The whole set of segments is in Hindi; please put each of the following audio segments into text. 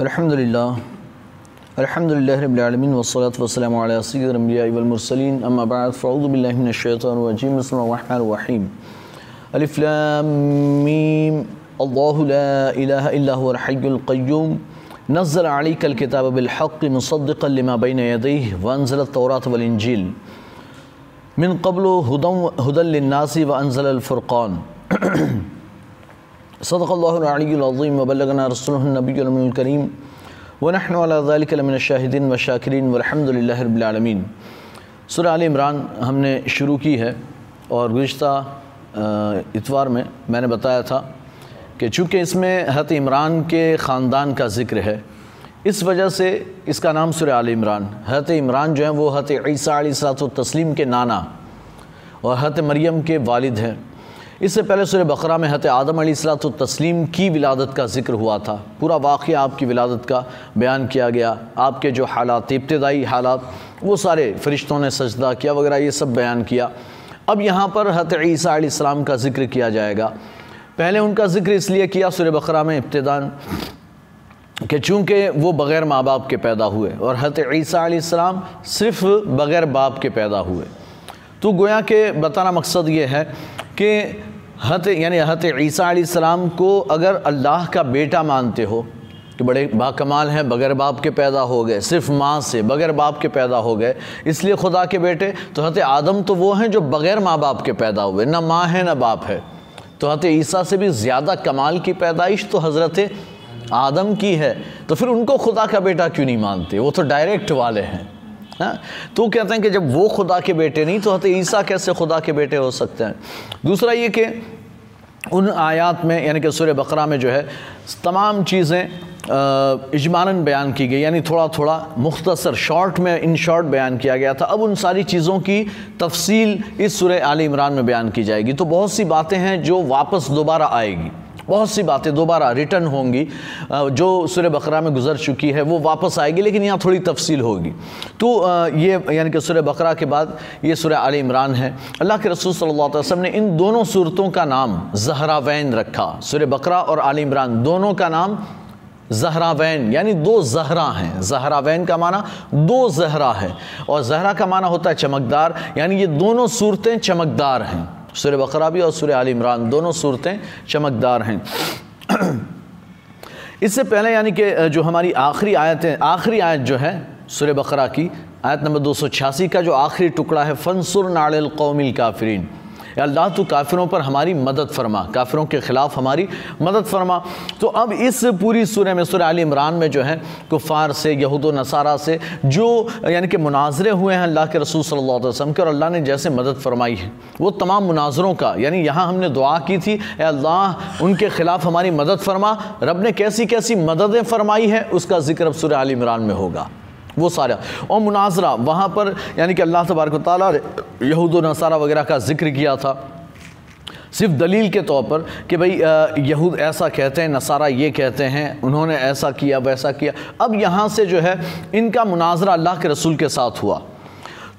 अल्हम्दुलिल्लाह अल्हम्दुलिल्लाह रब्बिल आलमीन वस्सलातु वस्सलामु अला सय्यिदिल अंबिया'i वल मुरसलीन अम्मा बअद फ़अऊज़ु बिल्लाहि मिनश शैतानिर रजीम बिस्मिल्लाहिर रहमानिर रहीम अलिफ लाम मीम अल्लाहु ला इलाहा इल्ला हुवल हय्युल क़य्यूम नज़्ज़ल अलैकल किताब बिल हक़्क़ि मुसद्दिक़न लिमा बैन यदैहि व अनज़ल तौरात वल इंजील मिन क़ब्लु हुदन हुदल लिन्नासि व अनज़ल अल फ़ुरक़ान व बल्लगना रसूलुहुन नबियुल अमीनुल करीम व नहनु अला ज़ालिका लमिन शाहिदीन व शाकिरीन वल्हम्दुलिल्लाहि रब्बिल आल इमरान हमने शुरू की है और गुज़िश्ता इतवार में मैंने बताया था कि चूँकि इसमें हत इमरान के ख़ानदान का ज़िक्र है, इस वजह से इसका नाम सूरह आल इमरान। हत इमरान जो है वो हत ईसा तस्लीम के नाना और हत मरियम के वालिद हैं। इससे पहले सूर्य बकरा में हत आदम तस्लीम की विलादत का ज़िक्र हुआ था। पूरा वाक़ आपकी विलादत का बयान किया गया। आपके जो हालात, इब्तदाई हालात, वो सारे फ़रिश्तों ने सजदा किया वगैरह, ये सब बयान किया। अब यहाँ पर हत ईसा का ज़िक्र किया जाएगा। पहले उनका ज़िक्र इसलिए किया सुर बकरा में इब्तदान कि चूँकि वो बग़ैर माँ बाप के पैदा हुए और हत ईसा सिर्फ़ बग़ैर बाप के पैदा हुए। तो गोया के बताना मकसद ये है कि हत यानी हत ईसा को अगर अल्लाह का बेटा मानते हो, कि बड़े बाकमाल हैं, बग़ैर बाप के पैदा हो गए, सिर्फ़ माँ से बग़ैर बाप के पैदा हो गए, इसलिए खुदा के बेटे तो हत आदम तो वो हैं जो बग़ैर माँ बाप के पैदा हुए, ना माँ है, ना बाप है। तो हत ईसा से भी ज़्यादा कमाल की पैदाइश तो हज़रत आदम की है। तो फिर उनको खुदा का बेटा क्यों नहीं मानते? वो तो डायरेक्ट वाले हैं। तो कहते हैं कि जब वो खुदा के बेटे नहीं तो हत ईसा कैसे खुदा के बेटे हो सकते हैं? दूसरा ये कि उन आयात में, यानी कि सूर्य बकरा में जो है, तमाम चीज़ें इजमान बयान की गई, यानी थोड़ा थोड़ा मुख्तसर, शॉर्ट में इन शॉर्ट बयान किया गया था। अब उन सारी चीज़ों की तफसील इस सूर्य आल इमरान में बयान की जाएगी। तो बहुत सी बातें हैं जो वापस दोबारा आएगी। बहुत सी बातें दोबारा रिटर्न होंगी। जो सुर बकरा में गुजर चुकी है, वो वापस आएगी, लेकिन यहाँ थोड़ी तफसील होगी। तो ये यानी कि सुर बकरा के बाद ये सुर आल इमरान है। अल्लाह के रसूल सल्लल्लाहु अलैहि वसल्लम ने इन दोनों सूरतों का नाम जहरावैन रखा। सुर बकरा और आल इमरान दोनों का नाम जहरावैन यानी दो जहरा हैं। जहरावैन का माना दो जहरा है। और जहरा का माना होता है चमकदार, यानी ये दोनों सूरतें चमकदार हैं। सुर बकरा भी और सुर आल इमरान, दोनों सूरतें चमकदार हैं। इससे पहले यानी कि जो हमारी आखिरी आयतें, आखिरी आयत जो है सुर बकरा की, आयत नंबर दो सौ छियासी का जो आखिरी टुकड़ा है, फनसुर नाड़ल कौमिल काफरीन। अल्लाह तो काफिरों पर हमारी मदद फरमा, काफिरों के ख़िलाफ़ हमारी मदद फरमा। तो अब इस पूरी सूर्य में सूर्य आल इमरान में जो है, कुफ़ार से, यहूद नसारा से, जो, यानी कि मुनाजरे हुए हैं अल्लाह के रसूल वसल्लम के, और अल्लाह ने जैसे मदद फरमाई है, वो तमाम मुनाजरों का, यानी यहाँ हमने दुआ की थी अल्लाह, उनके ख़िलाफ़ हमारी मदद फरमा, रब ने कैसी कैसी मददें फरमाई है, उसका ज़िक्र अब सूर्य आल इमरान में होगा। वो सारा। और मुनाजरा, वहाँ पर यानी कि अल्लाह तबारक ताली यहूद नसारा वगैरह का ज़िक्र किया था। सिर्फ़ दलील के तौर पर कि भाई यहूद ऐसा कहते हैं, नसारा ये कहते हैं, उन्होंने ऐसा किया, वैसा किया। अब यहाँ से जो है, इनका मुनाजरा अल्लाह के रसूल के साथ हुआ।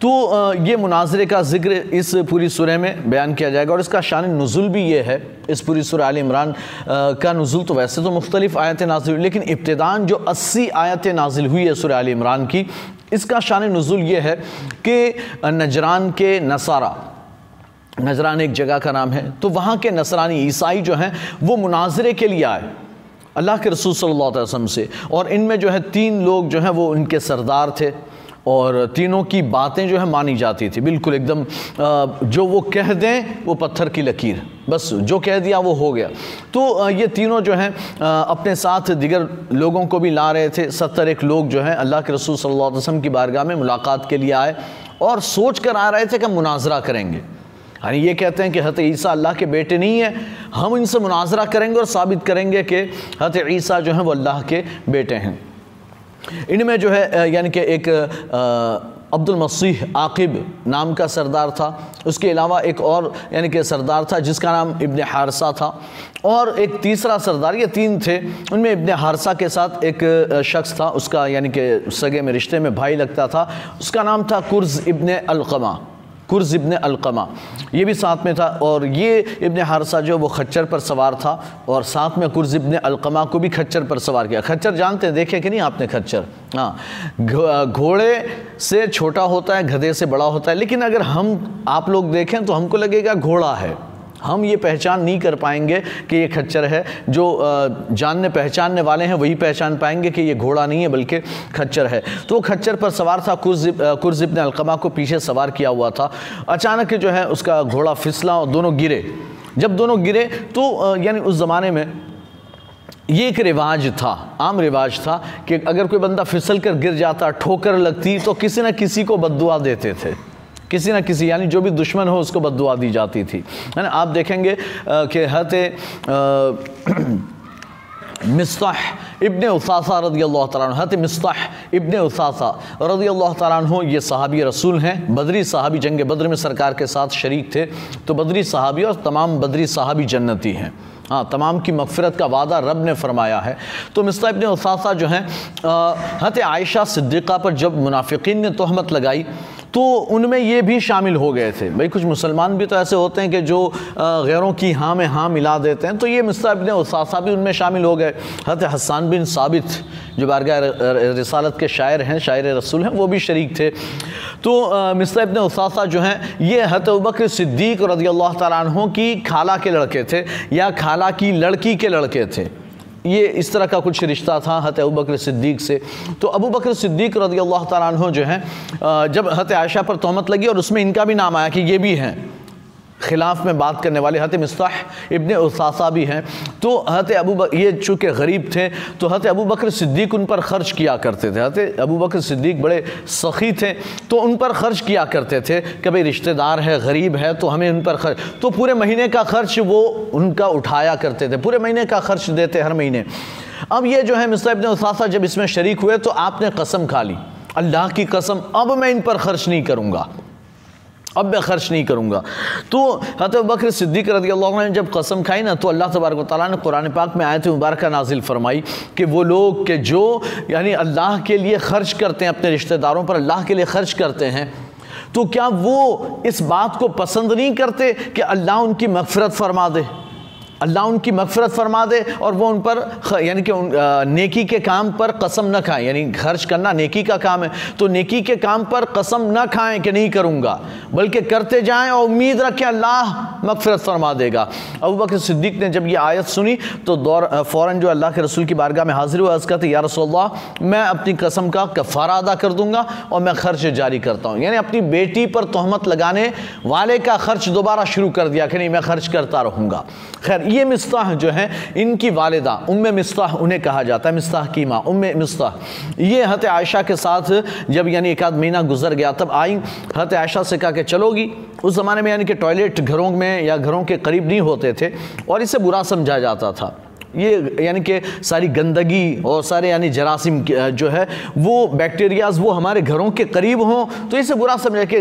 तो ये मुनाजरे का ज़िक्र इस पूरी सुरह में बयान किया जाएगा और इसका शान नज़ुल भी ये है। इस पूरी सुर आल इमरान का नज़ुल तो वैसे तो मुख्तलिफ़ आयतें नाजिल हुई, लेकिन इब्तदान जो अस्सी आयतें नाजिल हुई है सुर आल इमरान की, इसका शान नज़ुल ये है कि नजरान के नसारा, नजरान एक जगह का नाम है तो वहाँ के नसरानी ईसाई जो हैं, वो मुनाजरे के लिए आए, अल्लाह के रसूल सल्लल्लाहु अलैहि वसल्लम से, और इनमें जो है तीन लोग जो हैं वो उनके सरदार थे। और तीनों की बातें जो है मानी जाती थी। बिल्कुल एकदम जो वो कह दें, वो पत्थर की लकीर। बस जो कह दिया, वो हो गया। तो ये तीनों जो हैं अपने साथ दिगर लोगों को भी ला रहे थे। सत्तर एक लोग जो हैं, अल्लाह के रसूल सल्लल्लाहु अलैहि वसल्लम की बारगाह में मुलाकात के लिए आए और सोच कर आ रहे थे कि मुनाजरा करेंगे। यानी ये कहते हैं कि हत ईसा अल्लाह के बेटे नहीं है। हम इनसे मुनाजरा करेंगे और साबित करेंगे कि हत ईसा जो है, वो अल्लाह के बेटे हैं। इनमें जो है यानी कि एक अब्दुल मसीह आकिब नाम का सरदार था। उसके अलावा एक और, यानी कि सरदार था, जिसका नाम इब्न हारसा था। और एक तीसरा सरदार, ये तीन थे। उनमें इब्न हारसा के साथ एक शख्स था। उसका, यानी कि सगे में, रिश्ते में भाई लगता था। उसका नाम था कुर्ज इब्न अलकमा। कुर्ज इबन अलकमा। ये भी साथ में था और ये इबन हारसा जो वो खच्चर पर सवार था और साथ में कुर्ज इबन अलकमा को भी खच्चर पर सवार किया। खच्चर जानते हैं, देखे कि नहीं आपने खच्चर? हाँ। घोड़े से छोटा होता है, गधे से बड़ा होता है, लेकिन अगर हम, आप लोग देखें तो हमको लगेगा घोड़ा है। हम ये पहचान नहीं कर पाएँगे कि ये खच्चर है। जो जानने पहचानने वाले हैं, वही पहचान पाएँगे कि ये घोड़ा नहीं है, बल्कि खच्चर है। तो खच्चर पर सवार था। कुर्जिब ने अलकमा को पीछे सवार किया हुआ था। अचानक जो है, उसका घोड़ा फिसला और दोनों गिरे। जब दोनों गिरे तो यानी उस ज़माने में ये एक रिवाज था, आम रिवाज था कि अगर कोई बंदा फिसल कर गिर जाता, ठोकर लगती तो किसी न किसी को बदुआ देते थे। किसी ना किसी, यानी जो भी दुश्मन हो, उसको बदुआ दी जाती थी। है ना? आप देखेंगे कि हत मिस्ताह इब्ने उसासा रदी अल्लाह तआला हत मिस्ताह इब्ने उसासा रदी अल्लाह तआला ये सहाबी रसूल हैं, बदरी सहाबी, जंग बद्र में सरकार के साथ शरीक थे तो बदरी सहाबी और तमाम बदरी सहाबी जन्नती हैं। हाँ तमाम की मफ़रत का वादा रब ने फरमाया है। तो मिस्ता इबन उसासा जो हैं हत आयशा सिद्दीक़ा पर जब मुनाफिकीन ने तहमत लगाई तो उनमें ये भी शामिल हो गए थे। भाई, कुछ मुसलमान भी तो ऐसे होते हैं कि जो गैरों की हाँ में हाँ मिला देते हैं तो ये मिस्ता इबन उसासा भी उनमें शामिल हो गए। हत हसान बिन साबित, जो बारगाह रसालत के शायर हैं, शायर रसूल हैं, वो भी शरीक थे। तो मिस्ता इबन उसासा जो हैं, ये हत बकर सिद्दीक रज़ी अल्लाह तहों की खाला के लड़के थे, या खाला की लड़की के लड़के थे। ये इस तरह का कुछ रिश्ता था हत अबू बकर सिद्दीक से। तो अबू बकर सिद्दीक रदी अल्लाह तु जो हैं जब हत आयशा पर तोहमत लगी और उसमें इनका भी नाम आया कि ये भी हैं। ख़िलाफ़ में बात करने वाले हत मिस्ताह इबन उसासा भी हैं। तो हत अबू बक, ये चूँकि गरीब थे तो हत अबू बकर सिद्दीक उन पर ख़र्च किया करते थे। हत अबू बकर सिद्दीक बड़े सखी थे तो उन पर ख़र्च किया करते थे कि भाई रिश्तेदार है, गरीब है तो हमें उन पर खर्च। तो पूरे महीने का ख़र्च वो उनका उठाया करते थे। पूरे महीने का ख़र्च देते हर महीने। अब ये जो है मिस्ता इबन उसासा जब इसमें शरीक हुए तो आपने कसम खा ली। अल्लाह की कसम, अब मैं इन पर ख़र्च नहीं करूँगा। अब मैं खर्च नहीं करूँगा। तो हत बकर सिद्दीक रदी अल्लाह ने जब कसम खाई ना तो अल्लाह तबारक ताली ने कुरान पाक में आयत मुबारक नाजिल फरमाई कि वो लोग के जो, यानी अल्लाह के लिए ख़र्च करते हैं, अपने रिश्तेदारों पर अल्लाह के लिए ख़र्च करते हैं तो क्या वो इस बात को पसंद नहीं करते कि अल्लाह उनकी मफफरत फरमा दे? अल्लाह उनकी मगफरत फरमा दे और वो उन पर यानी कि नेकी के काम पर कसम न खाएँ। यानी खर्च करना नेकी का काम है। तो नेकी के काम पर कसम न खाएँ कि नहीं करूँगा, बल्कि करते जाएँ और उम्मीद रखें अल्लाह मगफरत फरमा देगा। अबू बकर सिद्दीक ने जब ये आयत सुनी तो दौर फ़ौर जो अल्लाह के रसूल की बारगाह में हाजिर हुआ कहते या रसोल्ला मैं अपनी कसम का कफ़ारा अदा कर दूँगा और मैं खर्च जारी करता हूँ। यानी अपनी बेटी पर तहमत लगाने वाले का खर्च दोबारा शुरू कर दिया कि नहीं, मैं खर्च करता रहूँगा। खैर ये मिस्ताह जो है, इनकी वालदा उम मिस्ताह उन्हें कहा जाता है, मिस्ताह की माँ उम मिस्ताह। ये हत आयशा के साथ जब यानी एक आध महीना गुजर गया, तब आई हत आयशा से कहा कि चलोगी। उस ज़माने में यानी कि टॉयलेट घरों में या घरों के करीब नहीं होते थे और इसे बुरा समझा जाता था। ये यानी कि सारी गंदगी और सारे यानी जरासीम जो है, वो बैक्टीरियाज वो हमारे घरों के करीब हों तो इसे बुरा समझा कि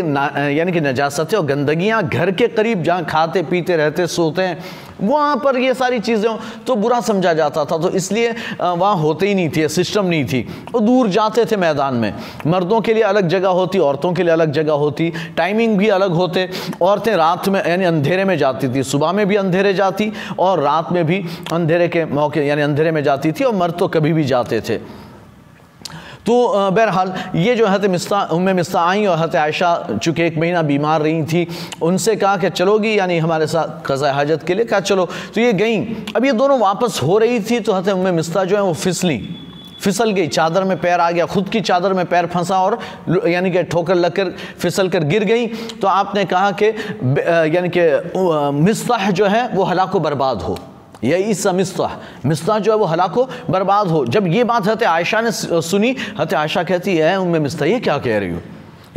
यानी कि नजासतें और गंदगियाँ घर के करीब जहाँ खाते, पीते, रहते, सोते हैं वहाँ पर ये सारी चीज़ें तो बुरा समझा जाता था। तो इसलिए वहाँ होते ही नहीं थे सिस्टम नहीं थी। वो दूर जाते थे मैदान में। मर्दों के लिए अलग जगह होती, औरतों के लिए अलग जगह होती। टाइमिंग भी अलग होते। औरतें रात में, यानी अंधेरे में जाती थी। सुबह में भी अंधेरे जाती और रात में भी अंधेरे के मौके, यानी अंधेरे में जाती थी और मर्द तो कभी भी जाते थे। तो बहरहाल, ये जो हत मिस्ता उम मिस्ता आई और हत आयशा चूँकि एक महीना बीमार रही थी, उनसे कहा कि चलोगी यानी हमारे साथ खजा हाजत के लिए, कहा चलो। तो ये गई। अब ये दोनों वापस हो रही थी तो हत उम मिस्ता जो है, वो फिसली। फिसल गई चादर में पैर आ गया, खुद की चादर में पैर फंसा और यानी कि ठोकर लगकर फिसल कर गिर गई। तो आपने कहा कि यानी कि मिस्ताह जो है, वो हलाको बर्बाद हो। यही ईसा मिस्ता मिस्ता जो है वो हलाको बर्बाद हो। जब ये बात हत आयशा ने सुनी हत आयशा कहती है उनमें मिस्ता ये क्या कह रही हो?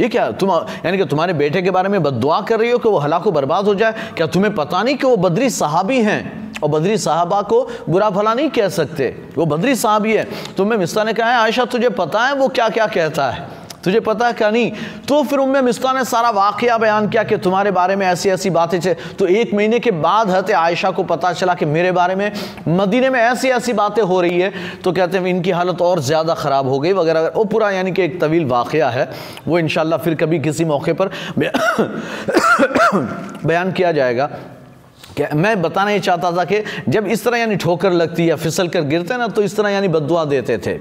ये क्या तुम, यानी कि तुम्हारे बेटे के बारे में बदुआ कर रही हो कि वो हलाको बर्बाद हो जाए? क्या तुम्हें पता नहीं कि वो बदरी साहबी हैं? और बदरी साहबा को बुरा भला नहीं कह सकते। वो बदरी साहबी है। तुम्हें मिस्ता ने कहा है आयशा, तुझे पता है वो क्या क्या कहता है? तुझे पता है क्या नहीं? तो फिर उम्मे मिस्ता ने सारा वाक़ बयान किया कि तुम्हारे बारे में ऐसी ऐसी बातें थे तो एक महीने के बाद हत आयशा को पता चला कि मेरे बारे में मदीने में ऐसी ऐसी बातें हो रही है। तो कहते हैं, इनकी हालत और ज़्यादा ख़राब हो गई। वगैरह वो पूरा यानी कि एक तवील वाक़ है। वो इन फिर कभी किसी मौके पर बयान किया जाएगा। क्या मैं बताना ही चाहता था कि जब इस तरह यानी ठोकर लगती या फिसल कर गिरते ना तो इस तरह यानी बदुआ देते थे।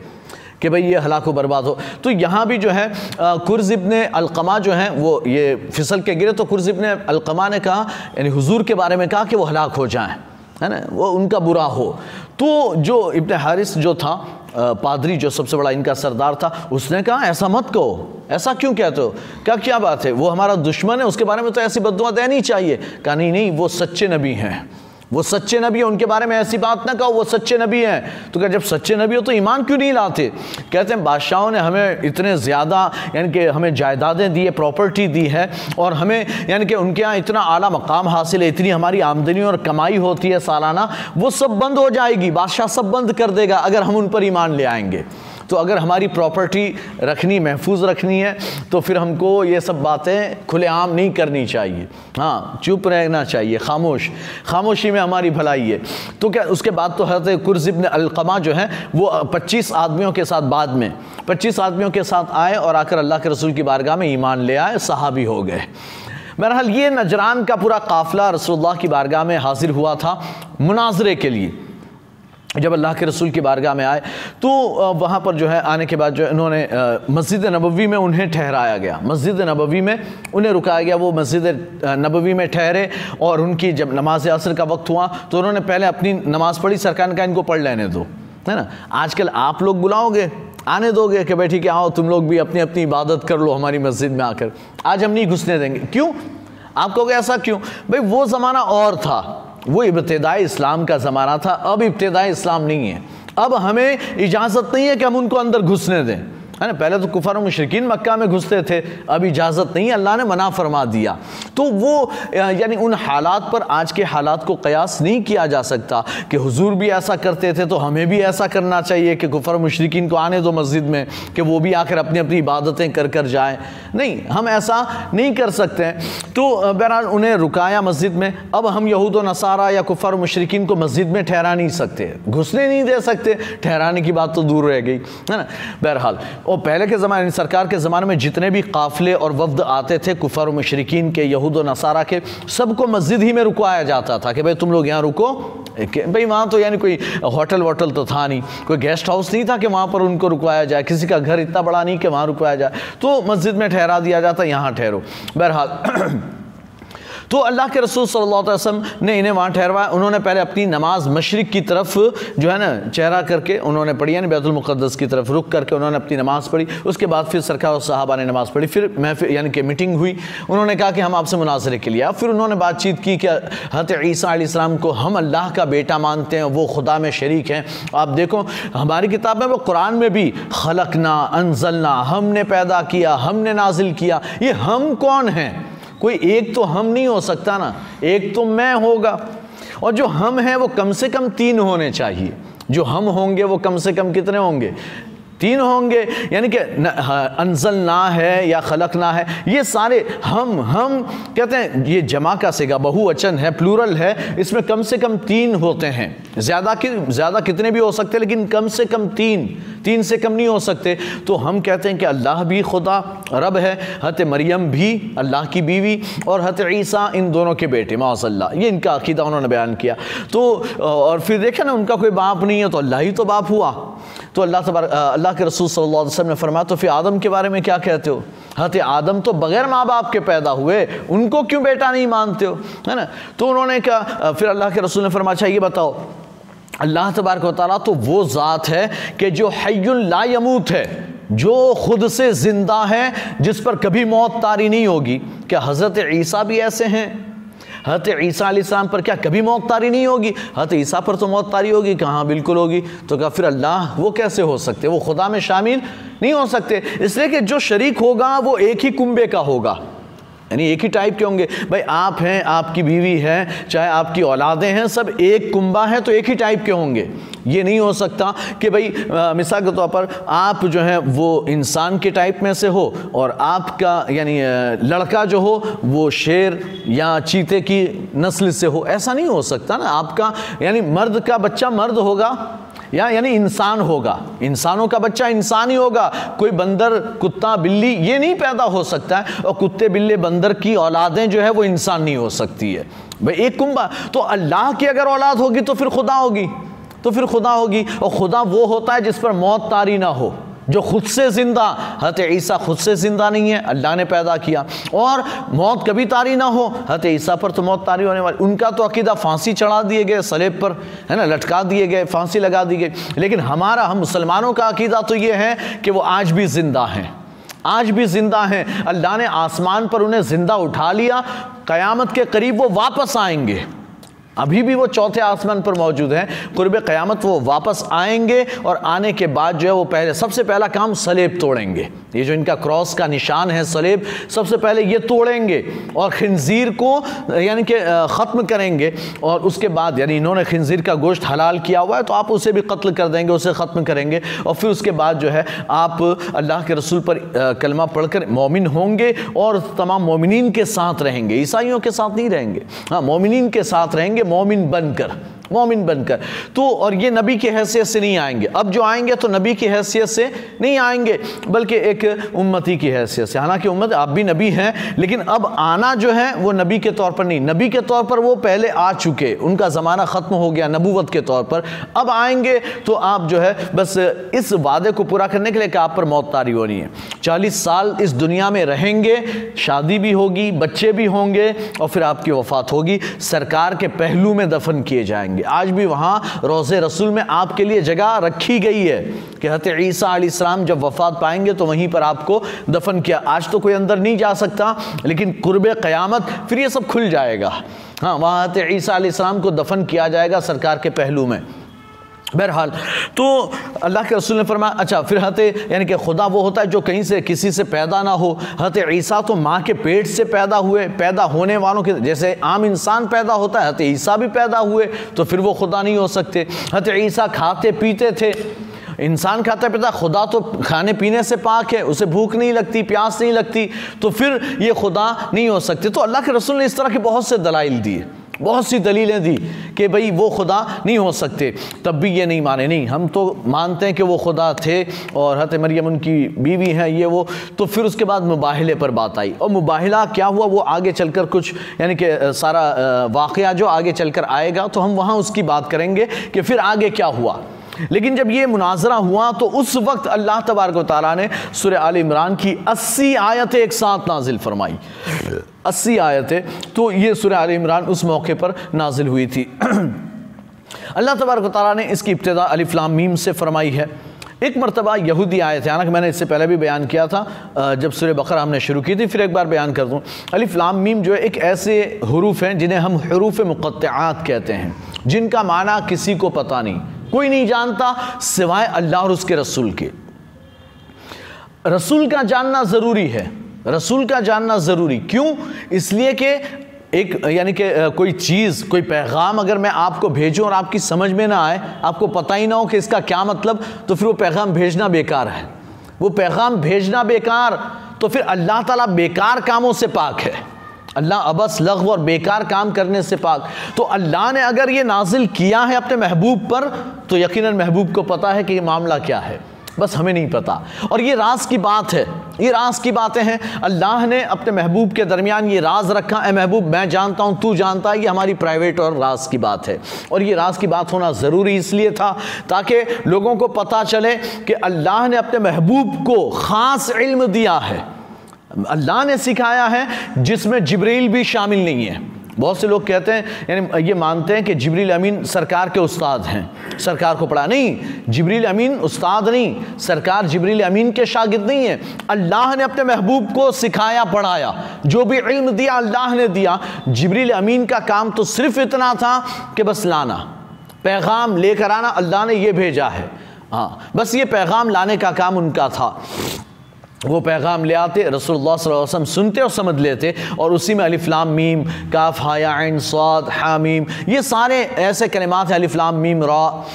कि भाई ये हलाक बर्बाद हो। तो यहाँ भी जो है कुर्ज इब्न अलकमा जो है, वो ये फिसल के गिरे। तो कुर्ज इब्न अलकमा ने कहा, यानी हुजूर के बारे में कहा कि वो हलाक हो जाएँ, है ना? वो उनका बुरा हो। तो जो इब्न हारिस जो था पादरी जो सबसे बड़ा इनका सरदार था, उसने कहा, ऐसा मत कहो। ऐसा क्यों कहते हो? क्या क्या बात है? वो हमारा दुश्मन है, उसके बारे में तो ऐसी बदुआ देनी चाहिए। कहा, नहीं नहीं, वो सच्चे नबी हैं। वो सच्चे नबी हैं, उनके बारे में ऐसी बात ना कहो, वो सच्चे नबी हैं। तो क्या जब सच्चे नबी हो तो ईमान क्यों नहीं लाते? कहते हैं, बादशाहों ने हमें इतने ज़्यादा, यानी कि हमें जायदादें दी है प्रॉपर्टी दी है, और हमें, यानी कि उनके यहाँ इतना आला मकाम हासिल है, इतनी हमारी आमदनी और कमाई होती है सालाना, वो सब बंद हो जाएगी, बादशाह सब बंद कर देगा, अगर हम उन पर ईमान ले आएँगे। तो अगर हमारी प्रॉपर्टी रखनी, महफूज रखनी है तो फिर हमको ये सब बातें खुलेआम नहीं करनी चाहिए। हाँ चुप रहना चाहिए, खामोश। खामोशी में हमारी भलाई है। तो क्या उसके बाद तो हज़रत कुर्जिबन अलकमा जो है, वो 25 आदमियों के साथ बाद में 25 आदमियों के साथ आए और आकर अल्लाह के रसूल की बारगाह में ईमान ले आए, सहाबी हो गए। बहरहाल ये नजरान का पूरा काफ़िला रसोल्ला की बारगाह में हाजिर हुआ था मुनाजरे के लिए। जब अल्लाह के रसूल की बारगाह में आए तो वहाँ पर जो है, आने के बाद जो इन्होंने मस्जिद नबवी में उन्हें ठहराया गया। मस्जिद नबवी में उन्हें रुकाया गया, वो मस्जिद नबवी में ठहरे और उनकी जब नमाज़ असर का वक्त हुआ तो उन्होंने पहले अपनी नमाज़ पढ़ी, सरकार का इनको पढ़ लेने दो। है ना? आजकल आप लोग बुलाओगे, आने दोगे कि बैठी कि, आओ, तुम लोग भी अपनी अपनी इबादत कर लो हमारी मस्जिद में आकर। आज हम नहीं घुसने देंगे। क्यों? आप कहोगे, ऐसा क्यों? भाई, वो ज़माना और था। वो इब्तदाई इस्लाम का ज़माना था, अब इब्तदाई इस्लाम नहीं है। अब हमें इजाज़त नहीं है कि हम उनको अंदर घुसने दें। है ना? पहले तो कुफर, मुशरकिन मक्का में घुसते थे, अब इजाज़त नहीं, अल्लाह ने मना फरमा दिया। तो वो यानी उन हालात पर आज के हालात को कयास नहीं किया जा सकता कि हुजूर भी ऐसा करते थे तो हमें भी ऐसा करना चाहिए कि कुफर, मुशरकिन को आने दो मस्जिद में, कि वो भी आकर अपनी अपनी इबादतें कर कर जाएँ। नहीं, हम ऐसा नहीं कर सकते तो बहरहाल उन्हें रुकाया मस्जिद में। अब हम यहूद नसारा या कुफर, मुशरकिन को मस्जिद में ठहरा नहीं सकते। घुसने नहीं दे सकते। ठहराने की बात तो दूर रह गई, है ना? बहरहाल और पहले के ज़माने सरकार के ज़माने में जितने भी काफ़िले और वफद आते थे, कुफर मशरकिन के, यहूद नसारा के, सबको मस्जिद ही में रुकवाया जाता था कि भाई तुम लोग यहाँ रुको। भाई वहाँ तो यानी कोई होटल वोटल तो था नहीं। कोई गेस्ट हाउस नहीं था कि वहाँ पर उनको रुकवाया जाए। किसी का घर इतना बड़ा नहीं कि वहाँ रुकवाया जाए। तो मस्जिद में ठहरा दिया जाता, यहाँ ठहरो। बहरहाल तो अल्लाह के रसूल सल्लल्लाहु अलैहि वसल्लम ने इन्हें वहाँ ठहरवाया। उन्होंने पहले अपनी नमाज़ मशरक़ की तरफ़ जो है ना, चेहरा करके उन्होंने पढ़ी, यानी बैतुलमुक़दस की तरफ़ रुक करके उन्होंने अपनी नमाज़ पढ़ी। उसके बाद फिर सरकार साहबा ने नमाज़ पढ़ी। फिर महफिल यानी कि मीटिंग हुई। उन्होंने कहा कि हम आपसे मुनाजरे के लिए फिर उन्होंने बातचीत की कि हत ईसा को हम अल्लाह का बेटा मानते हैं, वो खुदा में शरीक हैं। आप देखो, हमारी किताब में वो कुरान में भी, खलकना, अनजलना, हमने पैदा किया, हमने नाजिल किया। ये हम कौन हैं? कोई एक तो हम नहीं हो सकता ना, एक तो मैं होगा। और जो हम हैं वो कम से कम तीन होने चाहिए। जो हम होंगे वो कम से कम कितने होंगे? तीन होंगे, यानी कि अनजल ना, है या खलक ना है, ये सारे हम हम, कहते हैं, ये जमा का सिगा, बहुवचन है, प्लूरल है, इसमें कम से कम तीन होते हैं। ज़्यादा कि, ज़्यादा कितने भी हो सकते, लेकिन कम से कम तीन तीन से कम नहीं हो सकते। तो हम कहते हैं कि अल्लाह भी खुदा, रब है हत मरियम भी, अल्लाह की बीवी, और हत ईसा, इन दोनों के बेटे मासल्ला ये इनका अकीदा उन्होंने बयान किया। तो और फिर देखा ना, उनका कोई बाप नहीं है तो अल्लाह ही तो बाप हुआ। तो अल्लाह तबार अल्लाह के रसूल सल्लल्लाहु अलैहि वसल्लम ने फरमाया तो फिर आदम के बारे में क्या कहते हो? हत आदम तो बगैर माँ बाप के पैदा हुए, उनको क्यों बेटा नहीं मानते हो? है ना? तो उन्होंने कहा फिर अल्लाह के रसूल ने फरमाया अच्छा ये बताओ, अल्लाह तबारक वाली तो वो ज़ात है कि जो हयमूत है, जो खुद से ज़िंदा है, जिस पर कभी मौत तारी नहीं होगी। क्या हज़रत ईसा भी ऐसे हैं? हत ईसा आसमाम पर क्या कभी मौत तारी नहीं होगी? हत ईसा पर तो मौत तारी होगी, कहाँ बिल्कुल होगी? तो क्या फिर अल्लाह वो कैसे हो सकते? वो खुदा में शामिल नहीं हो सकते। इसलिए कि जो शरीक होगा, वो एक ही कुंबे का होगा। यानी एक ही टाइप के होंगे। भाई, आप हैं, आपकी बीवी है, चाहे आपकी औलादें हैं, सब एक कुंबा है तो एक ही टाइप के होंगे। ये नहीं हो सकता कि भाई मिसाल के तौर पर आप जो है, वो इंसान के टाइप में से हो और आपका, यानी लड़का जो हो, वो शेर या चीते की नस्ल से हो। ऐसा नहीं हो सकता ना। आपका, यानी मर्द का बच्चा मर्द होगा या यानी इंसान होगा। इंसानों का बच्चा इंसान ही होगा। कोई बंदर, कुत्ता, बिल्ली, ये नहीं पैदा हो सकता है। और कुत्ते, बिल्ली, बंदर की औलादें जो है वो इंसान नहीं हो सकती है। भाई, एक कुंबा तो अल्लाह की अगर औलाद होगी तो फिर खुदा होगी। तो फिर खुदा होगी। और खुदा वो होता है जिस पर मौत तारी ना हो। जो खुद से ज़िंदा हत ईसा खुद से ज़िंदा नहीं है, अल्लाह ने पैदा किया। और मौत कभी तारी ना हो हत ईसा पर तो मौत तारी होने वाली। उनका तो अकीदा फांसी चढ़ा दिए गए, सलेब पर, है ना, लटका दिए गए, फांसी लगा दी गई। लेकिन हमारा, हम मुसलमानों का अकीदा तो ये है कि वो आज भी ज़िंदा हैं। आज भी ज़िंदा हैं। अल्लाह ने आसमान पर उन्हें ज़िंदा उठा लिया। क़यामत के करीब वो वापस आएँगे। अभी भी वो चौथे आसमान पर मौजूद हैं। कुरब क़यामत वो वापस आएँगे और आने के बाद जो है वो पहले, सबसे पहला काम सलेब तोड़ेंगे। ये जो इनका क्रॉस का निशान है सलेब, सबसे पहले ये तोड़ेंगे और खंजीर को, यानी कि ख़त्म करेंगे और उसके बाद, यानी इन्होंने खंजीर का गोश्त हलाल किया हुआ है तो आप उसे भी कत्ल कर देंगे, उसे ख़त्म करेंगे और फिर उसके बाद जो है आप अल्लाह के रसूल पर कलमा पढ़कर मोमिन होंगे और तमाम मोमिन के साथ रहेंगे। ईसाइयों के साथ नहीं रहेंगे। हाँ मोमिन के साथ रहेंगे मोमिन बनकर मोमिन बनकर। तो और ये नबी की हैसियत से नहीं आएँगे। अब जो आएँगे तो नबी की हैसियत से नहीं आएँगे, बल्कि एक उम्मती की हैसियत से। हालाँकि उम्मत आप भी नबी हैं, लेकिन अब आना जो है, वो नबी के तौर पर नहीं। नबी के तौर पर वो पहले आ चुके। उनका ज़माना ख़त्म हो गया नबूवत के तौर पर। अब आएँगे तो आप जो है, बस इस वादे को पूरा करने के लिए कि आप पर मौत तारी होनी है। चालीस साल इस दुनिया में रहेंगे, शादी भी होगी, बच्चे भी होंगे, और फिर आपकी वफात होगी। सरकार के पहलू में दफन किए जाएँगे। आज भी वहाँ रोज़े रसूल में आपके लिए जगह रखी गई है कि हत ईसा आलाम जब वफात पाएँगे तो वहीं पर आपको दफन किया। आज तो कोई अंदर नहीं जा सकता, लेकिन कुर्ब क़यामत फिर ये सब खुल जाएगा। हाँ वहाँ हत ईसा आलाम को दफन किया जाएगा सरकार के पहलू में। बहरहाल तो अल्लाह के रसूल ने फरमाया अच्छा फिर हत, यानी कि खुदा वो होता है जो कहीं से किसी से पैदा ना हो। हत ईसा तो माँ के पेट से पैदा हुए, पैदा होने वालों के, जैसे आम इंसान पैदा होता है, हत ईसा भी पैदा हुए तो फिर वो खुदा नहीं हो सकते। हत ईसा खाते पीते थे, इंसान खाता पीता, खुदा तो खाने पीने से पाक है, उसे भूख नहीं लगती, प्यास नहीं लगती तो फिर ये खुदा नहीं हो सकते। तो अल्लाह के रसूल ने इस तरह के बहुत से दलाइल दिए। बहुत सी दलीलें दी कि भाई वो खुदा नहीं हो सकते। तब भी ये नहीं माने। नहीं, हम तो मानते हैं कि वो खुदा थे और हत मरियम उनकी बीवी हैं, ये वो। तो फिर उसके बाद मुबाहले पर बात आई। और मुबाहला क्या हुआ? वो आगे चलकर कुछ, यानी कि सारा वाक़ जो आगे चलकर आएगा तो हम वहाँ उसकी बात करेंगे कि फिर आगे क्या हुआ। लेकिन जब ये मुनाजरा हुआ तो उस वक्त अल्लाह तबारक ताली ने सुर आल इमरान की अस्सी आयतें एक साथ नाजिल फरमाई। अस्सी आयतें तो ये सुर आल इमरान उस मौके पर नाजिल हुई थी। अल्लाह तबारक ताली ने इसकी इब्तदा अलिफ्लाम मीम से फरमाई है। एक मरतबा यहूदी आए थे हालाँकि मैंने इससे पहले भी बयान किया था जब सुर बकर हमने शुरू की थी, फिर एक बार बयान कर दूँ। अलिफ्लाम मीम जो है, एक ऐसे हरूफ हैं जिन्हें हम हरूफ मुक़ात कहते हैं, जिनका माना किसी को पता नहीं। कोई नहीं जानता सिवाय अल्लाह और उसके रसूल के। रसूल का जानना ज़रूरी है। रसूल का जानना ज़रूरी। क्यों? इसलिए कि एक, यानी कि कोई चीज़, कोई पैगाम अगर मैं आपको भेजूं और आपकी समझ में ना आए, आपको पता ही ना हो कि इसका क्या मतलब तो फिर वो पैगाम भेजना बेकार है। वो पैगाम भेजना बेकार तो फिर अल्लाह ताला बेकार कामों से पाक है। अल्लाह अबस, लघ और बेकार काम करने से पाक। तो अल्लाह ने अगर ये नाजिल किया है अपने महबूब पर तो यकीनन महबूब को पता है कि ये मामला क्या है। बस हमें नहीं पता। और ये राज की बात है। ये राज की बातें हैं। अल्लाह ने अपने महबूब के दरमियान ये राज रखा। है महबूब, मैं जानता हूँ, तू जानता है, ये हमारी प्राइवेट और राज की बात है। और ये राज की बात होना ज़रूरी इसलिए था ताकि लोगों को पता चले कि अल्लाह ने अपने महबूब को ख़ास इल्म दिया है। अल्लाह ने सिखाया है जिसमें जबरील भी शामिल नहीं है। बहुत से लोग कहते हैं, यानी ये मानते हैं कि जबरील अमीन सरकार के उस्ताद हैं। सरकार को पढ़ा नहीं, जबरील अमीन उस्ताद नहीं, सरकार जबरील अमीन के शागिद नहीं है। अल्लाह ने अपने महबूब को सिखाया, पढ़ाया। जो भी इल्म दिया, अल्लाह ने दिया। जबरील अमीन का काम तो सिर्फ़ इतना था कि बस लाना। पैगाम लेकर आना, अल्लाह ने यह भेजा है। हाँ बस ये पैगाम लाने का काम उनका था। वो पैगाम ले आते रसोल्ला वसल्लम सुनते और समझ लेते, और उसी में अलिफ्लाम मीम, काफ हाया इन स्वाद हामीम ये सारे ऐसे कलिमात हैं अलिफ्लाम मीम, रा।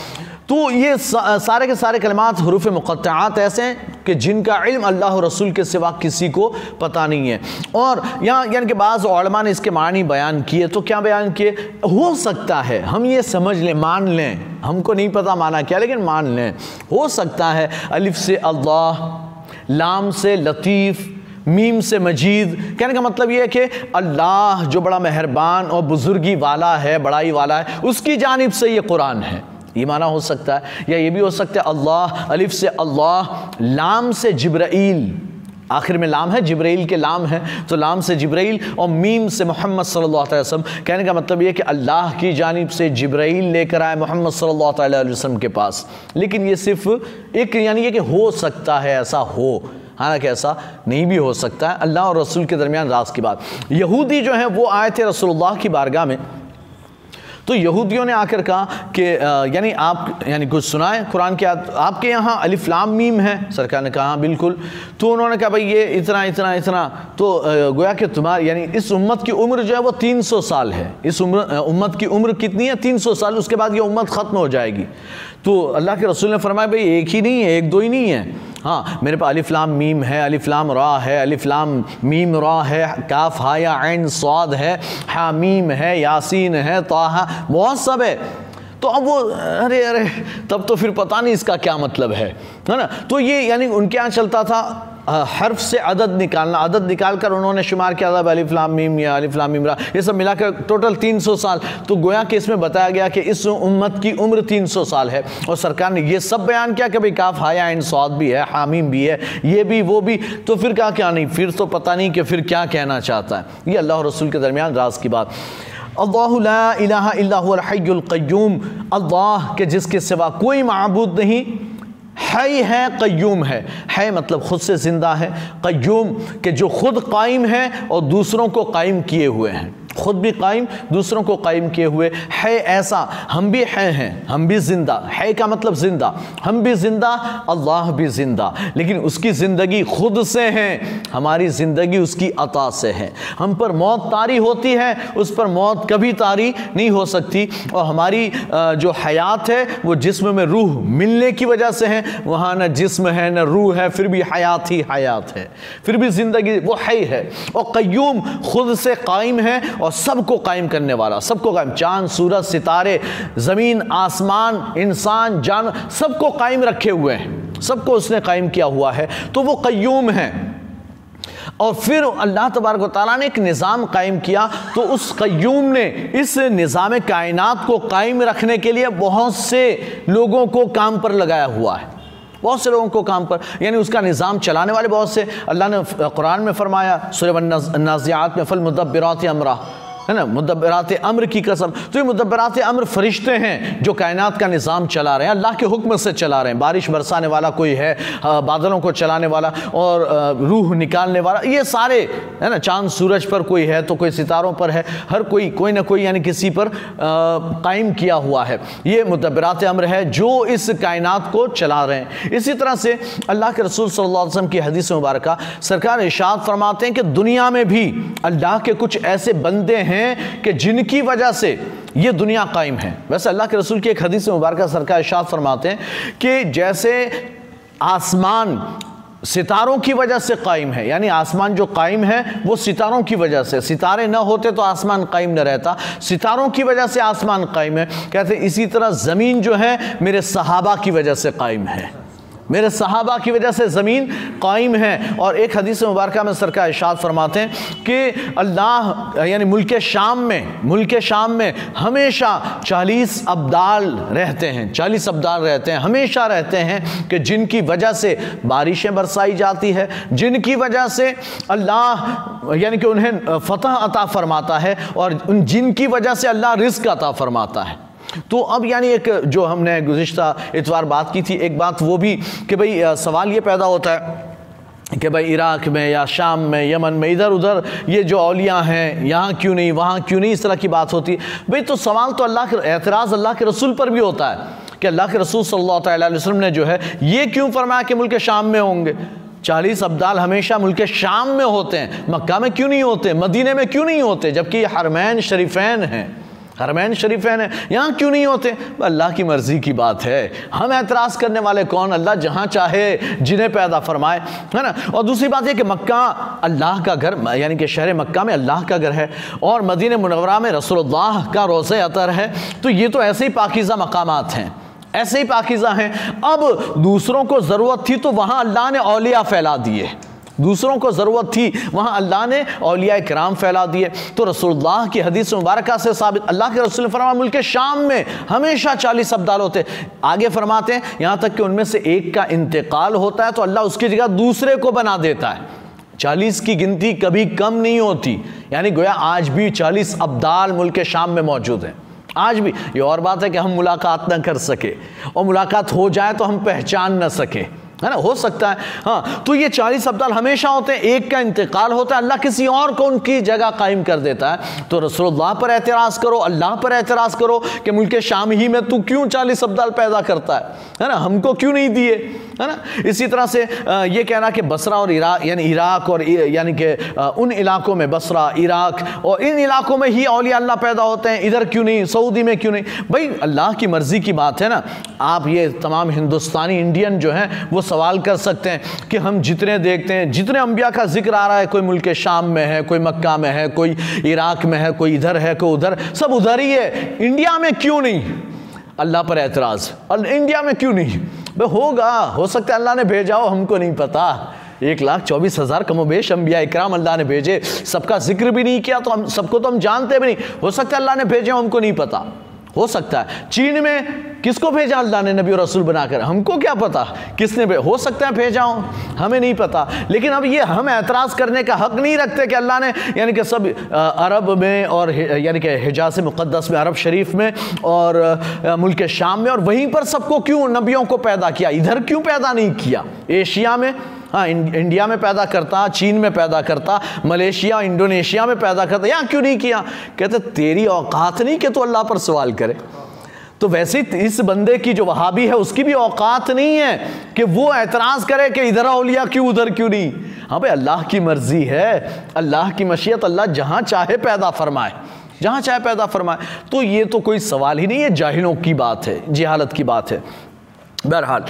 तो ये सारे के सारे कलमात हरूफ मुक़ात ऐसे हैं कि जिनका इल्म अल्लाह रसूल के सिवा किसी को पता नहीं है। और यहाँ, यानी कि बाज़ ने इसके मानी बयान किए तो क्या बयान किए? हो सकता है, हम ये समझ लें, मान लें, हमको नहीं पता माना क्या, लेकिन मान लें, हो सकता है अलिफ से अल्लाह लाम से लतीफ़, मीम से मजीद। कहने का मतलब ये है कि अल्लाह जो बड़ा मेहरबान और बुज़ुर्गी वाला है, बड़ाई वाला है, उसकी जानब से ये कुरान है। ये माना हो सकता है, या ये भी हो सकता है, अल्लाह, अलिफ से अल्लाह, लाम से जिब्राइल। आखिर में लाम है, जिब्राइल के लाम है। तो लाम से जिब्राइल और मीम से मोहम्मद सल्लल्लाहु अलैहि वसल्लम। कहने का मतलब ये कि अल्लाह की जानिब से जिब्राइल लेकर आए मोहम्मद सल्लल्लाहु अलैहि वसल्लम के पास। लेकिन ये सिर्फ़ एक, यानी ये कि हो सकता है, ऐसा हो। हालाँकि ऐसा नहीं भी हो सकता है। अल्लाह और रसूल के दरमियान राज की बात। यहूदी जो है, वो आए थे रसोल्ला की बारगाह में। तो यहूदियों ने आकर कहा कि यानी आप, यानी कुछ सुनाए कुरान के आपके यहाँ अलिफ्लाम मीम है। सरकार ने कहा हाँ बिल्कुल। तो उन्होंने कहा, भाई, ये इतना इतना इतना। तो गोया कि तुम्हारे, यानी इस उम्मत की उम्र जो है वो 300 साल है। इस उम्र उम्मत की उम्र कितनी है? 300 साल। उसके बाद ये उम्मत ख़त्म हो जाएगी। तो अल्लाह के रसूल ने फरमाया, भाई, एक ही नहीं है, एक दो ही नहीं है. हाँ मेरे पास अलिफ्लाम मीम है अलिफ्लाम रा है अलिफ्लाम मीम रा है, काफ, हा या आन स्वाद है, हा मीम है, यासीन है ताहा बहुत सब है। तो अब वो, अरे अरे, तब तो फिर पता नहीं इसका क्या मतलब है है ना? तो ये, यानी उनके यहाँ चलता था हर्फ से अदद निकालना। अदद निकाल कर उन्होंने शुमार किया था अलिफ्लाम मीम या अलिफ्लाम इमरा ये सब मिलाकर टोटल 300 साल। तो गोया के इसमें बताया गया कि इस उम्मत की उम्र 300 साल है। और सरकार ने ये सब बयान किया कि भाई काफ हाया इन स्वाद भी है, हामीम भी है, ये भी, वो भी। तो फिर क्या क्या नहीं? फिर तो पता नहीं कि फिर क्या कहना चाहता है। ये अल्लाह रसूल के दरमियान राज की बात। अल्लाह के जिसके सिवा कोई मबूद नहीं है है कयूम है। है मतलब खुद से ज़िंदा है। कयूम के जो खुद कायम है और दूसरों को कायम किए हुए हैं। खुद भी कायम, दूसरों को कायम किए हुए। है ऐसा, हम भी हैं हैं, हम भी ज़िंदा। है का मतलब ज़िंदा। हम भी ज़िंदा, अल्लाह भी ज़िंदा। लेकिन उसकी ज़िंदगी खुद से है, हमारी ज़िंदगी उसकी अता से है। हम पर मौत तारी होती है, उस पर मौत कभी तारी नहीं हो सकती। और हमारी जो हयात है, वो जिसम में रूह मिलने की वजह से है वहाँ न जिस्म है, न रूह है, फिर भी हयात ही हयात है। फिर भी ज़िंदगी वो है है और कयूम खुद से कायम है और सबको कायम करने वाला, सबको कायम। चाँद, सूरज, सितारे, ज़मीन, आसमान, इंसान, जान, सबको कायम रखे हुए हैं। सबको उसने कायम किया हुआ है। तो वो कयूम है। और फिर अल्लाह तबारक ताली ने एक निज़ाम कायम किया। तो उस कयूम ने इस निज़ाम कायनात को कायम रखने के लिए बहुत से लोगों को काम पर लगाया हुआ है। बहुत से लोगों को काम पर, यानी उसका निज़ाम चलाने वाले बहुत से। अल्लाह ने कुरान में फरमाया सुरब नाजियात में फल अमरा। है ना? मुदबरात अम्र की कसम। तो ये मुदबरात अम्र फरिश्ते हैं जो कायनात का निज़ाम चला रहे हैं, अल्लाह के हुक्म से चला रहे हैं। बारिश बरसाने वाला कोई है बादलों को चलाने वाला और रूह निकालने वाला, ये सारे, है ना? चाँद, सूरज पर कोई है तो कोई सितारों पर है। हर कोई कोई ना कोई यानी किसी पर कायम किया हुआ है। ये मुदबरात अम्र है जो इस कायनात को चला रहे हैं। इसी तरह से अल्लाह के रसूल सल्लल्लाहु अलैहि वसल्लम की हदीस मुबारक सरकार इशाद फरमाते हैं कि दुनिया में भी अल्लाह के कुछ ऐसे बंदे हैं हैं कि जिनकी वजह से ये दुनिया कायम है। वैसे अल्लाह के रसूल की एक हदीस मुबारक सरकार इशाद फरमाते हैं कि जैसे आसमान सितारों की वजह से कायम है, यानी आसमान जो कायम है, वो सितारों की वजह से। सितारे न होते तो आसमान कायम न रहता। सितारों की वजह से आसमान कायम है। कहते इसी तरह ज़मीन जो है, मेरे सहाबा की वजह से कायम है। मेरे सहाबा की वजह से ज़मीन कायम है। और एक हदीस मुबारक में सरकार इशाद फरमाते हैं कि अल्लाह, यानी मुल्क शाम में, मुल्क शाम में हमेशा चालीस अब्दाल रहते हैं, चालीस अब्दाल रहते हैं, हमेशा रहते हैं कि जिनकी वजह से बारिशें बरसाई जाती है, जिनकी वजह से अल्लाह, यानी कि उन्हें फ़तह अता फरमाता है, और उन जिनकी वजह से अल्लाह रिस्क अता फरमाता है। तो अब यानी एक जो हमने गुज्त इतवार बात की थी, एक बात वो भी कि भाई सवाल ये पैदा होता है कि भाई, इराक में या शाम में, यमन में, इधर उधर ये जो अलियाँ हैं, यहाँ क्यों नहीं, वहाँ क्यों नहीं, इस तरह की बात होती। भाई तो सवाल तो अल्लाह के, एतराज़ अल्लाह के रसूल पर भी होता है कि अल्लाह के रसूल सल्लल्लाहु अलैहि वसल्लम ने जो है ये क्यों फरमाया कि मुल्क शाम में होंगे? चालीस अब्दाल हमेशा मुल्क शाम में होते हैं, मक्का में क्यों नहीं होते, मदीने में क्यों नहीं होते, जबकि हरमैन, शरीफैन हैं। हरमैन शरीफैन है। यहाँ क्यों नहीं होते? अल्लाह की मर्ज़ी की बात है। हम एतराज़ करने वाले कौन? अल्लाह जहाँ चाहे, जिन्हें पैदा फरमाए, है ना? और दूसरी बात यह कि मक्का अल्लाह का घर, यानी कि शहर मक्का में अल्लाह का घर है और मदीन मनवरा में रसोल्लाह का रोज़ अतर है। तो ये तो ऐसे ही पाकिज़ा मकाम हैं। ऐसे ही पाकिज़ा हैं। अब दूसरों को ज़रूरत थी तो वहाँ अल्लाह ने अलिया फैला दिए। दूसरों को ज़रूरत थी, वहाँ अल्लाह ने अलिया कराम फैला दिए। तो रसोल्ला की हदीस मुबारक से साबित, अल्लाह के रसुल फरमा मुल्क शाम में हमेशा चालीस अब्दाल होते। आगे फरमाते हैं, यहाँ तक कि उनमें से एक का इंतकाल होता है तो अल्लाह उसकी जगह दूसरे को बना देता है। चालीस की गिनती कभी कम नहीं होती, यानी गोया आज भी चालीस अब्दाल मुल्क शाम में मौजूद हैं। आज भी, ये और बात है कि हम मुलाकात ना कर सके, और मुलाकात हो जाए तो हम पहचान ना सके। है ना? हो सकता है। हाँ तो ये चालीस अब्दाल हमेशा होते हैं, एक का इंतकाल होता है। अल्लाह किसी और को उनकी जगह कायम कर देता है। तो रसोल्ला पर एतराज़ करो, अल्लाह पर एतराज़ करो कि मुल्क शाम ही में तू क्यों चालीस अब्दाल पैदा करता है? है ना? हमको क्यों नहीं दिए? है ना? इसी तरह से ये कहना कि बसरा और इराक यानी इराक और यानी कि उन इलाकों में बसरा, इराक और इन इलाकों में ही अलिया अल्लाह पैदा होते हैं। इधर क्यों नहीं? सऊदी में क्यों नहीं? भाई, अल्लाह की मर्ज़ी की बात है ना? आप ये तमाम हिंदुस्तानी, इंडियन जो हैं, वो सवाल कर सकते हैं कि हम जितने देखते हैं, जितने अम्बिया का ज़िक्र आ रहा है, कोई मुल्क शाम में है, कोई मक्का में है, कोई इराक में है, कोई इधर है, कोई उधर, सब उधर ही है। इंडिया में क्यों नहीं? अल्लाह पर एतराज़। और इंडिया में क्यों नहीं? भाई होगा, हो सकता है अल्लाह ने भेजा हो, हमको नहीं पता। एक लाख चौबीस हज़ार कमोबेश अम्बिया इकराम अल्लाह ने भेजे। सबका ज़िक्र भी नहीं किया तो हम, सबको तो हम जानते भी नहीं। हो सकता अल्लाह ने भेजे हमको नहीं पता। हो सकता है। चीन में किसको भेजा अल्लाह ने नबी और रसूल बनाकर? हमको क्या पता? किसने भे? हो सकता है भेजा हो, हमें नहीं पता। लेकिन अब ये हम एतराज़ करने का हक नहीं रखते कि अल्लाह ने, यानी कि सब अरब में और यानी कि हिजाज मुक़दस में, अरब शरीफ में और मुल्क शाम में और वहीं पर सबको क्यों नबियों को पैदा किया? इधर क्यों पैदा नहीं किया? एशिया में हाँ इंडिया में पैदा करता, चीन में पैदा करता, मलेशिया, इंडोनेशिया में पैदा करता, यहाँ क्यों नहीं किया? कहते, तेरी औकात नहीं कि तो अल्लाह पर सवाल करे। तो वैसे इस बंदे की जो वहाबी है, उसकी भी औकात नहीं है कि वो एतराज़ करे कि इधर अलिया क्यों, उधर क्यों नहीं। हाँ भाई, अल्लाह की मर्ज़ी है। अल्लाह की मशीयत अल्लाह जहाँ चाहे पैदा फरमाए, जहाँ चाहे पैदा फरमाए। तो ये तो कोई सवाल ही नहीं है, जाहिलों की बात है, जिहालत की बात है। बहरहाल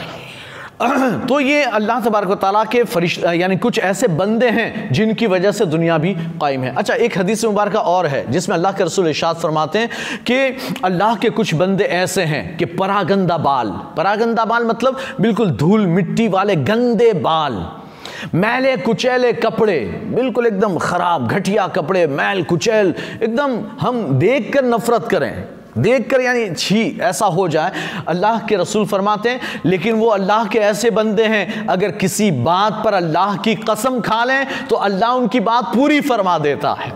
तो ये अल्लाह तबारक ताली के फरिश यानी कुछ ऐसे बंदे हैं जिनकी वजह से दुनिया भी कायम है। अच्छा एक हदीस मुबारक और है, जिसमें अल्लाह के रसूल इशाद फरमाते हैं कि अल्लाह के कुछ बंदे ऐसे हैं कि परागंदा बाल। परागंदा बाल मतलब बिल्कुल धूल मिट्टी वाले गंदे बाल। मैले कुचैले कपड़े, बिल्कुल एकदम ख़राब, घटिया कपड़े, मैल कुचैल, एकदम हम देख कर नफरत करें। देख कर यानी छी, ऐसा हो जाए, अल्लाह के रसूल फरमाते हैं, लेकिन वो अल्लाह के ऐसे बंदे हैं, अगर किसी बात पर अल्लाह की कसम खा लें तो अल्लाह उनकी बात पूरी फरमा देता है।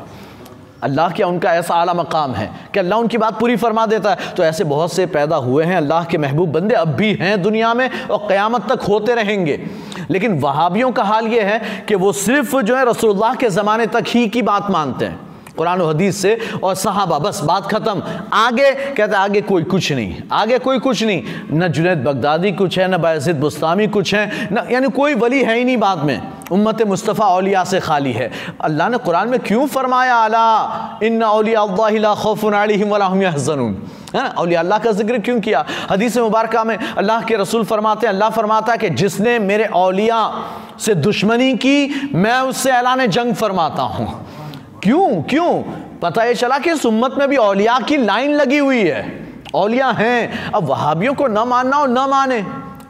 अल्लाह क्या उनका ऐसा आला मकाम है? कि अल्लाह उनकी बात पूरी फरमा देता है? तो ऐसे बहुत से पैदा हुए हैं, अल्लाह के महबूब बंदे अब भी हैं दुनिया में और क़यामत तक होते रहेंगे। लेकिन वहाबियों का हाल ये है कि वो सिर्फ़ जो है रसूलुल्लाह के ज़माने तक ही की बात मानते हैं। कुरान हदीस से और सहाबा, बस बात ख़त्म। आगे कहते आगे कोई कुछ नहीं, आगे कोई कुछ नहीं। न जुनेद बगदादी कुछ है, न बायसिद बुस्तामी कुछ है, न, यानी कोई वली है ही नहीं बाद में। उम्मत मुस्तफ़ा अलिया से खाली है। अल्लाह ने कुरान में क्यों फरमाया, अला इन अलिया खौफ़न है? ना अलिया अल्लाह का ज़िक्र क्यों किया? हदीस मुबारक में अल्लाह के रसूल फरमाते हैं, अल्लाह फरमाता है कि जिसने मेरे अलिया से दुश्मनी की, मैं उससे ऐलान जंग फरमाता हूँ। क्यों? क्यों? पता ये चला कि इस उम्मत में भी औलिया की लाइन लगी हुई है। औलिया हैं। अब वहाबियों को न मानना हो न माने।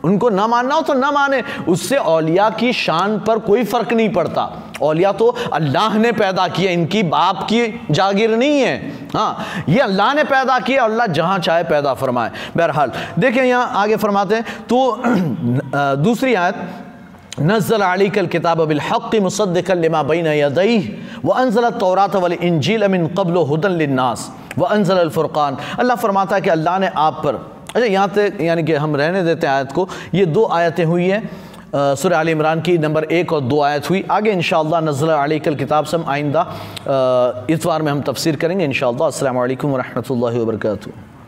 उनको न मानना हो तो न माने। उससे औलिया की शान पर कोई फ़र्क नहीं पड़ता। औलिया तो अल्लाह ने पैदा किया इनकी बाप की जागीर नहीं है। हाँ ये अल्लाह ने पैदा किया अल्लाह जहाँ चाहे पैदा फरमाए। बहरहाल देखें यहाँ आगे फरमाते हैं। तो दूसरी आयत। नज़ल अली कल किताब बिलहक़ मुसदमा बिन यदई व अनजल तौरात वल इंजील अमिन कबल हदननास व अनजल फ़ुरक़ान अल्लाह फरमाता है कि अल्लाह ने आप पर अच्छा यहाँ तक, यानी कि हम रहने देते हैं आयत को, ये दो आयतें हुई हैं सुर आल इमरान की, नंबर एक और दो आयत हुई। आगे इन नज़ल अली कल किताब से हम आइंदा इतवार में हम तफसर करेंगे इन अल्लाम वरहमल वर्का